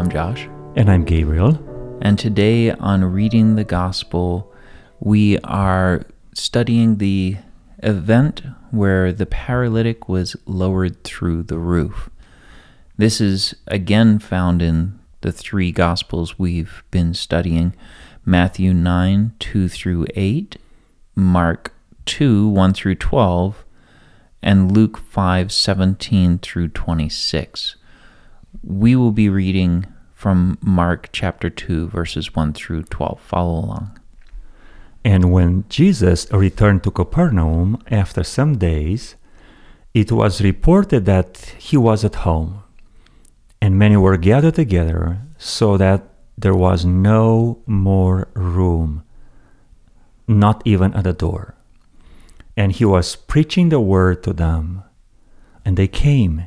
I'm Josh. And I'm Gabriel. And today on Reading the Gospel, we are studying the event where the paralytic was lowered through the roof. This is again found in the three Gospels we've been studying Matthew 9, 2 through 8, Mark 2, 1 through 12, and Luke 5, 17 through 26. We will be reading from Mark chapter 2, verses 1 through 12. Follow along. And when Jesus returned to Capernaum after some days, it was reported that he was at home, and many were gathered together, so that there was no more room, not even at the door. And he was preaching the word to them. And they came,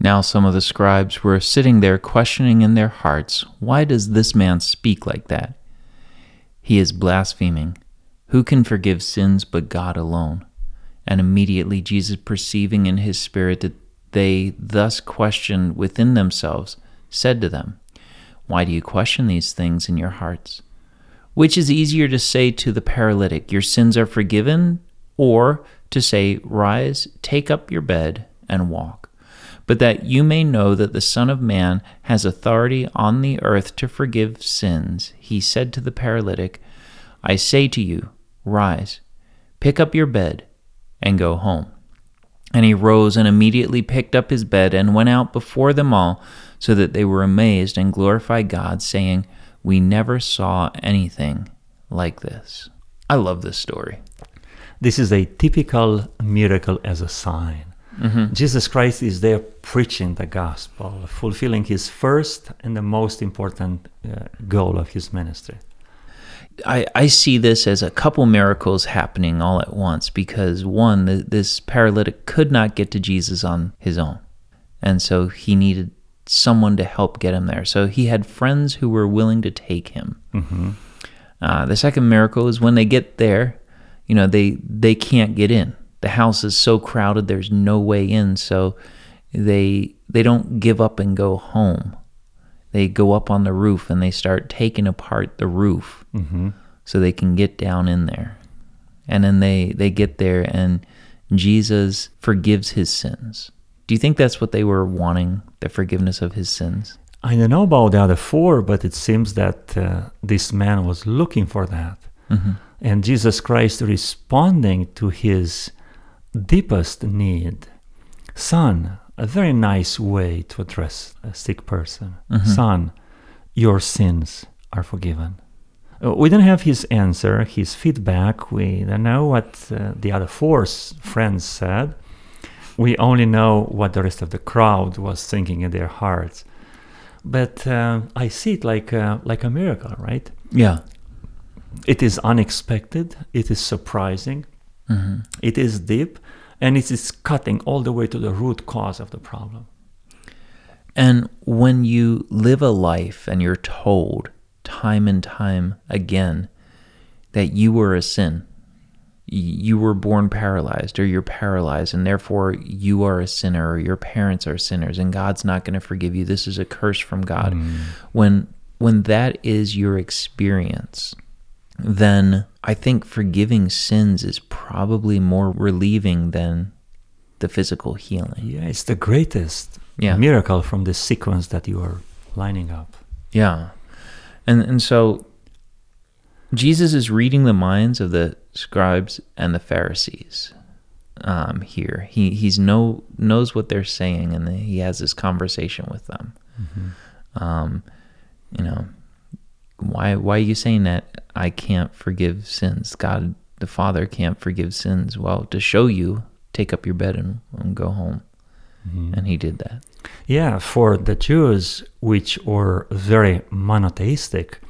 Now some of the scribes were sitting there questioning in their hearts, Why does this man speak like that? He is blaspheming. Who can forgive sins but God alone? And immediately Jesus, perceiving in his spirit that they thus questioned within themselves, said to them, Why do you question these things in your hearts? Which is easier to say to the paralytic, Your sins are forgiven, or to say, Rise, take up your bed, and walk? But that you may know that the Son of Man has authority on the earth to forgive sins, he said to the paralytic, I say to you, rise, pick up your bed, and go home. And he rose and immediately picked up his bed and went out before them all, so that they were amazed and glorified God, saying, We never saw anything like this. I love this story. This is a typical miracle as a sign. Mm-hmm. Jesus Christ is there preaching the gospel, fulfilling his first and the most important uh, goal of his ministry. I, I see this as a couple miracles happening all at once because one, the, this paralytic could not get to Jesus on his own. And so he needed someone to help get him there. So he had friends who were willing to take him. Mm-hmm. Uh, the second miracle is when they get there, you know, they, they can't get in the house is so crowded there's no way in so they they don't give up and go home. They go up on the roof and they start taking apart the roof mm-hmm. so they can get down in there. And then they they get there and jesus forgives his sins. Do you think that's what they were wanting the forgiveness of his sins? I don't know about the other four but it seems that uh, this man was looking for that. Mm-hmm. and jesus christ responding to his deepest need. Son, a very nice way to address a sick person. Mm-hmm. Son, your sins are forgiven. Uh, we don't have his answer, his feedback. We don't know what uh, the other four friends said. We only know what the rest of the crowd was thinking in their hearts. But uh, I see it like uh, like a miracle, right? Yeah. It is unexpected. It is surprising. Mm-hmm. It is deep and it is cutting all the way to the root cause of the problem. And when you live a life and you're told time and time again that you were a sin, you were born paralyzed or you're paralyzed and therefore you are a sinner or your parents are sinners and God's not going to forgive you. This is a curse from God. Mm. When when that is your experience, then I think forgiving sins is probably more relieving than the physical healing. Yeah, it's the greatest yeah. miracle from the sequence that you are lining up. Yeah. And and so Jesus is reading the minds of the scribes and the Pharisees um, here. He he's know knows what they're saying, and he has this conversation with them. Mm-hmm. Um, you know, why why are you saying that I can't forgive sins? God the Father can't forgive sins. Well, to show you, take up your bed and, and go home. Mm-hmm. and he did that. Yeah, for the Jews, which were very monotheistic,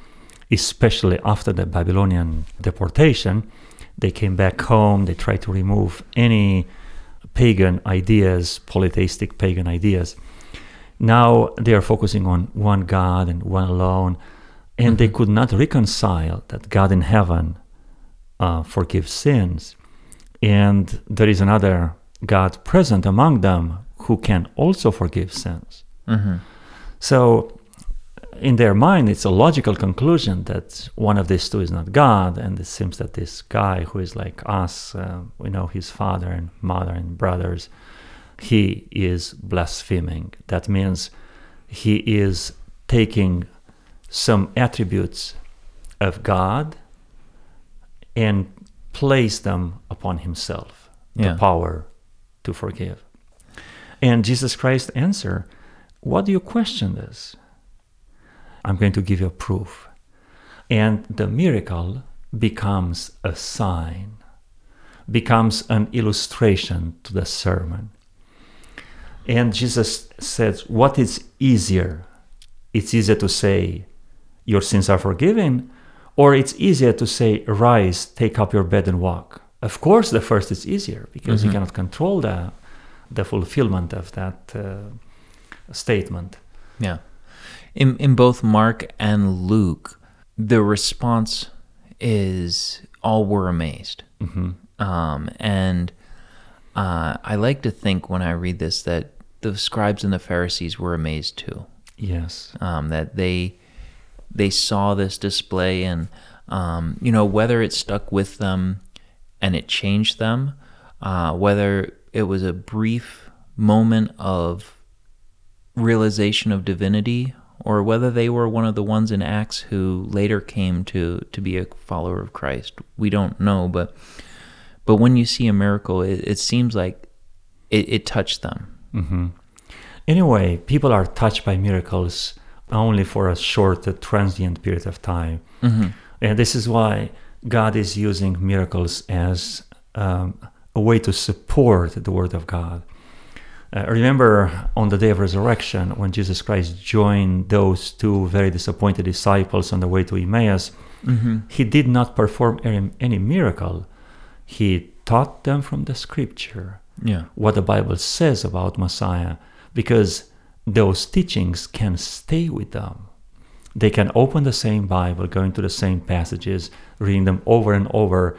especially after the Babylonian deportation, they came back home, they tried to remove any pagan ideas, polytheistic pagan ideas. Now they are focusing on one God and one alone, and they could not reconcile that God in heaven uh, forgives sins, and there is another God present among them who can also forgive sins. hmm So, in their mind, it's a logical conclusion that one of these two is not God, and it seems that this guy who is like us, uh, we know his father and mother and brothers, he is blaspheming. That means he is taking some attributes of God and place them upon himself, Yeah. the power to forgive. And Jesus Christ answer, what do you question this? I'm going to give you a proof. And the miracle becomes a sign, becomes an illustration to the sermon. And Jesus says, What is easier? It's easier to say, Your sins are forgiven, or it's easier to say, Rise, take up your bed and walk. Of course, the first is easier because you Mhm. cannot control the, the fulfillment of that uh, statement. Yeah. In in both Mark and Luke, the response is all were amazed. hmm Um, and uh, I like to think when I read this that the scribes and the Pharisees were amazed too. Yes. Um, that they they saw this display and um, you know whether it stuck with them and it changed them, uh, whether it was a brief moment of realization of divinity or whether they were one of the ones in Acts who later came to to be a follower of Christ. We don't know, but but when you see a miracle, it, it seems like it, it touched them. hmm Anyway, people are touched by miracles only for a short, uh, transient period of time. Mm-hmm. And this is why God is using miracles as um, a way to support the Word of God. Uh, remember on the day of resurrection when Jesus Christ joined those two very disappointed disciples on the way to Emmaus, Mm-hmm. he did not perform any, any miracle. He taught them from the scripture Yeah. what the Bible says about Messiah because those teachings can stay with them. They can open the same Bible, going to the same passages, reading them over and over,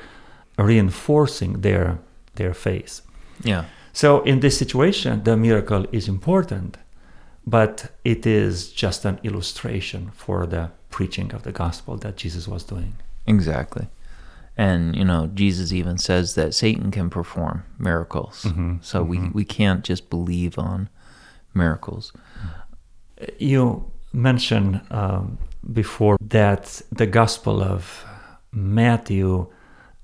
reinforcing their their faith. Yeah. So in this situation, the miracle is important, but it is just an illustration for the preaching of the gospel that Jesus was doing. Exactly. And you know, Jesus even says that Satan can perform miracles. Mhm, So we mhm. we can't just believe on miracles. You mentioned um, before that the Gospel of Matthew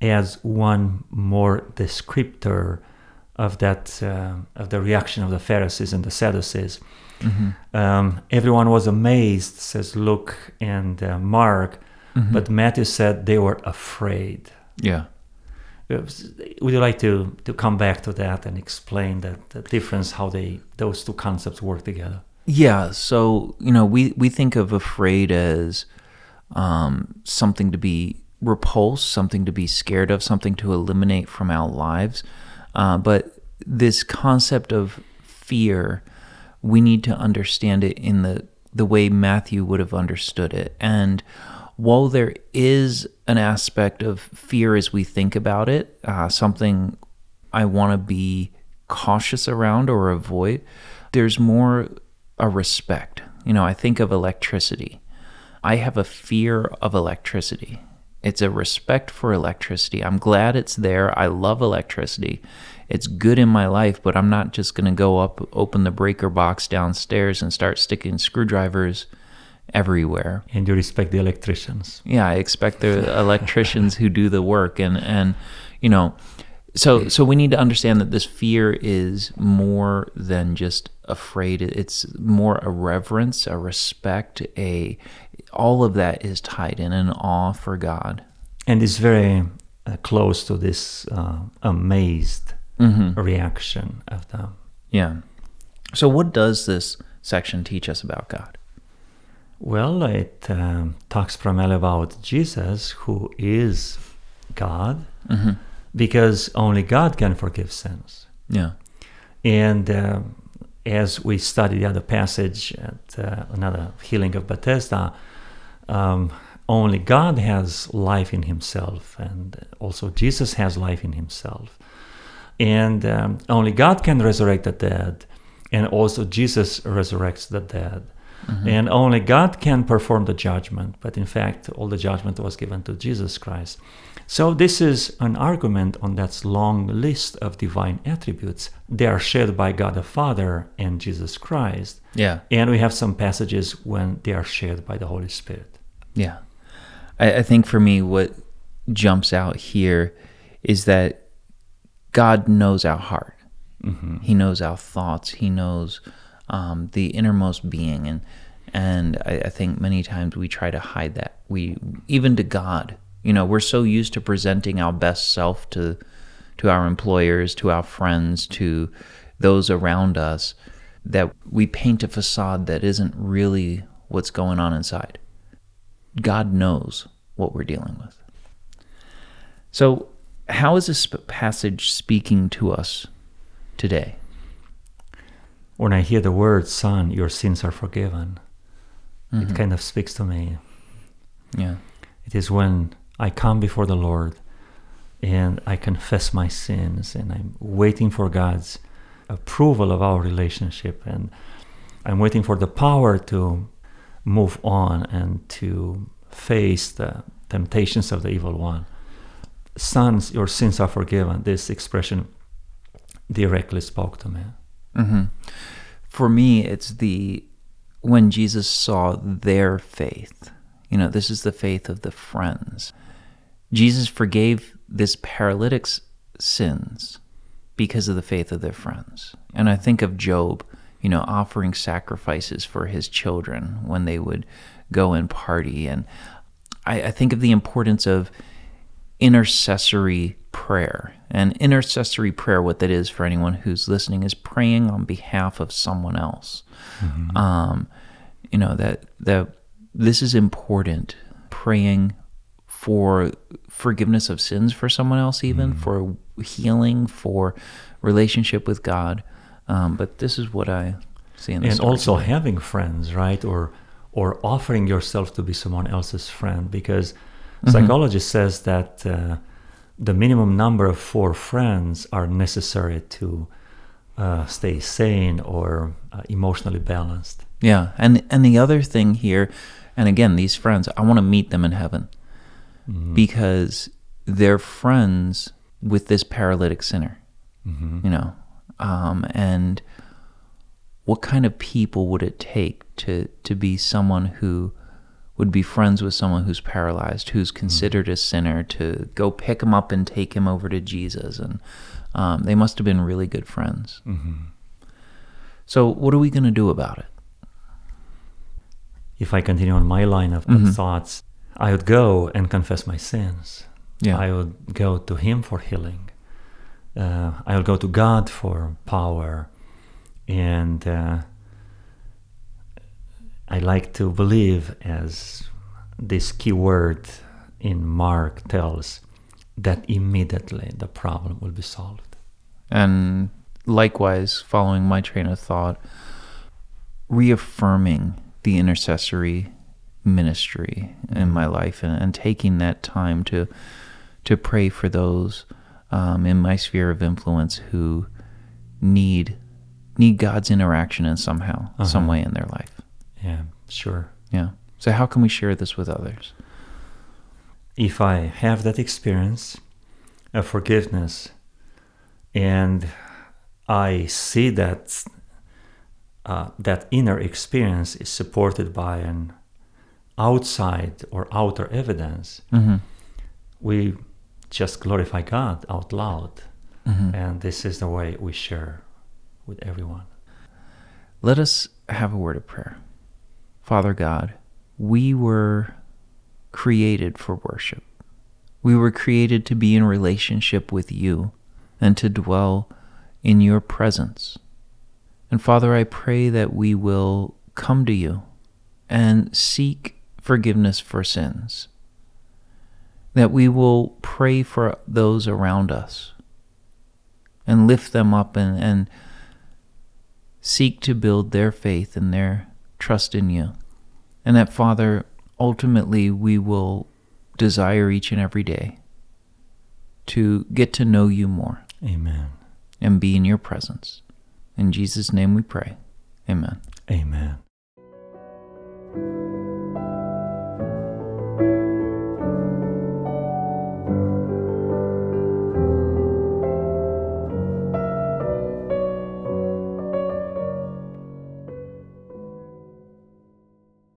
adds one more descriptor of that uh, of the reaction of the Pharisees and the Sadducees. Mm-hmm. Um, everyone was amazed, says Luke and uh, Mark, Mm-hmm. but Matthew said they were afraid. yeah. Would you like to, to come back to that and explain that the difference, how they those two concepts work together? Yeah, so you know, we we think of afraid as um, something to be repulsed, something to be scared of, something to eliminate from our lives. Uh, but this concept of fear, we need to understand it in the the way Matthew would have understood it. And while there is an aspect of fear as we think about it, uh, something I want to be cautious around or avoid, there's more a respect. You know, I think of electricity. I have a fear of electricity. It's a respect for electricity. I'm glad it's there. I love electricity. It's good in my life, but I'm not just going to go up, open the breaker box downstairs and start sticking screwdrivers everywhere And you respect the electricians. yeah i expect the electricians who do the work and and you know so so we need to understand that this fear is more than just afraid it's more a reverence a respect a all of that is tied in an awe for god And it's very uh, close to this uh, amazed hmm reaction of them. yeah So, what does this section teach us about God? Well, it um, talks primarily about Jesus, who is God, Mm-hmm. because only God can forgive sins. Yeah. And uh, as we study the other passage at uh, another healing of Bethesda, um, only God has life in Himself, and also Jesus has life in Himself. And um, only God can resurrect the dead, and also Jesus resurrects the dead. Mhm. And only God can perform the judgment, but in fact, all the judgment was given to Jesus Christ. So, this is an argument on that long list of divine attributes. They are shared by God the Father and Jesus Christ. Yeah. And we have some passages when they are shared by the Holy Spirit. Yeah. I, I think for me, what jumps out here is that God knows our heart. Mhm. He knows our thoughts. He knows um, the innermost being, and and I, I think many times we try to hide that. We even to God, you know, we're so used to presenting our best self to to our employers, to our friends, to those around us, that we paint a facade that isn't really what's going on inside. God knows what we're dealing with. So, how is this passage speaking to us today? When I hear the word, Son, your sins are forgiven, Mhm. it kind of speaks to me. Yeah. It is when I come before the Lord and I confess my sins and I'm waiting for God's approval of our relationship and I'm waiting for the power to move on and to face the temptations of the evil one. Sons, your sins are forgiven. This expression directly spoke to me. Hmm For me, it's the when Jesus saw their faith. You know, this is the faith of the friends. Jesus forgave this paralytic's sins because of the faith of their friends. And I think of Job, you know, offering sacrifices for his children when they would go and party. And I, I think of the importance of intercessory prayer. And intercessory prayer, what that is for anyone who's listening, is praying on behalf of someone else. Um, you know that that this is important. Praying for forgiveness of sins for someone else, even for healing, for relationship with God. Um, but this is what I see in this. and also today. having friends right or or offering yourself to be someone else's friend because Mm-hmm. psychology says that uh, the minimum number of four friends are necessary to uh, stay sane or uh, emotionally balanced Yeah, and and the other thing here, and again, these friends, I want to meet them in heaven Mm-hmm. because they're friends with this paralytic sinner. Mhm. You know, um, and what kind of people would it take to to be someone who would be friends with someone who's paralyzed, who's considered a sinner, to go pick him up and take him over to Jesus, and um, they must have been really good friends. Mhm. So, what are we going to do about it? if i continue on my line of, Mhm. thoughts i would go and confess my sins Yeah. I would go to Him for healing. Uh, I would go to God for power. And uh, I like to believe, as this key word in Mark tells, that immediately the problem will be solved. And likewise, following my train of thought, reaffirming the intercessory ministry in my life and, and taking that time to to pray for those um, in my sphere of influence who need need God's interaction in somehow, some Uh-huh. way in their life. Yeah, sure. Yeah. So how can we share this with others? if I have that experience of forgiveness and I see that uh, that inner experience is supported by an outside or outer evidence, Mm-hmm. we just glorify God out loud. Mm-hmm. And this is the way we share with everyone. Let us have a word of prayer. Father God, we were created for worship. We were created to be in relationship with you and to dwell in your presence. And Father, I pray that we will come to you and seek forgiveness for sins, that we will pray for those around us and lift them up and, and seek to build their faith and their trust in you. And that, Father, ultimately we will desire each and every day to get to know you more Amen. and be in your presence. In Jesus' name we pray. Amen. Amen.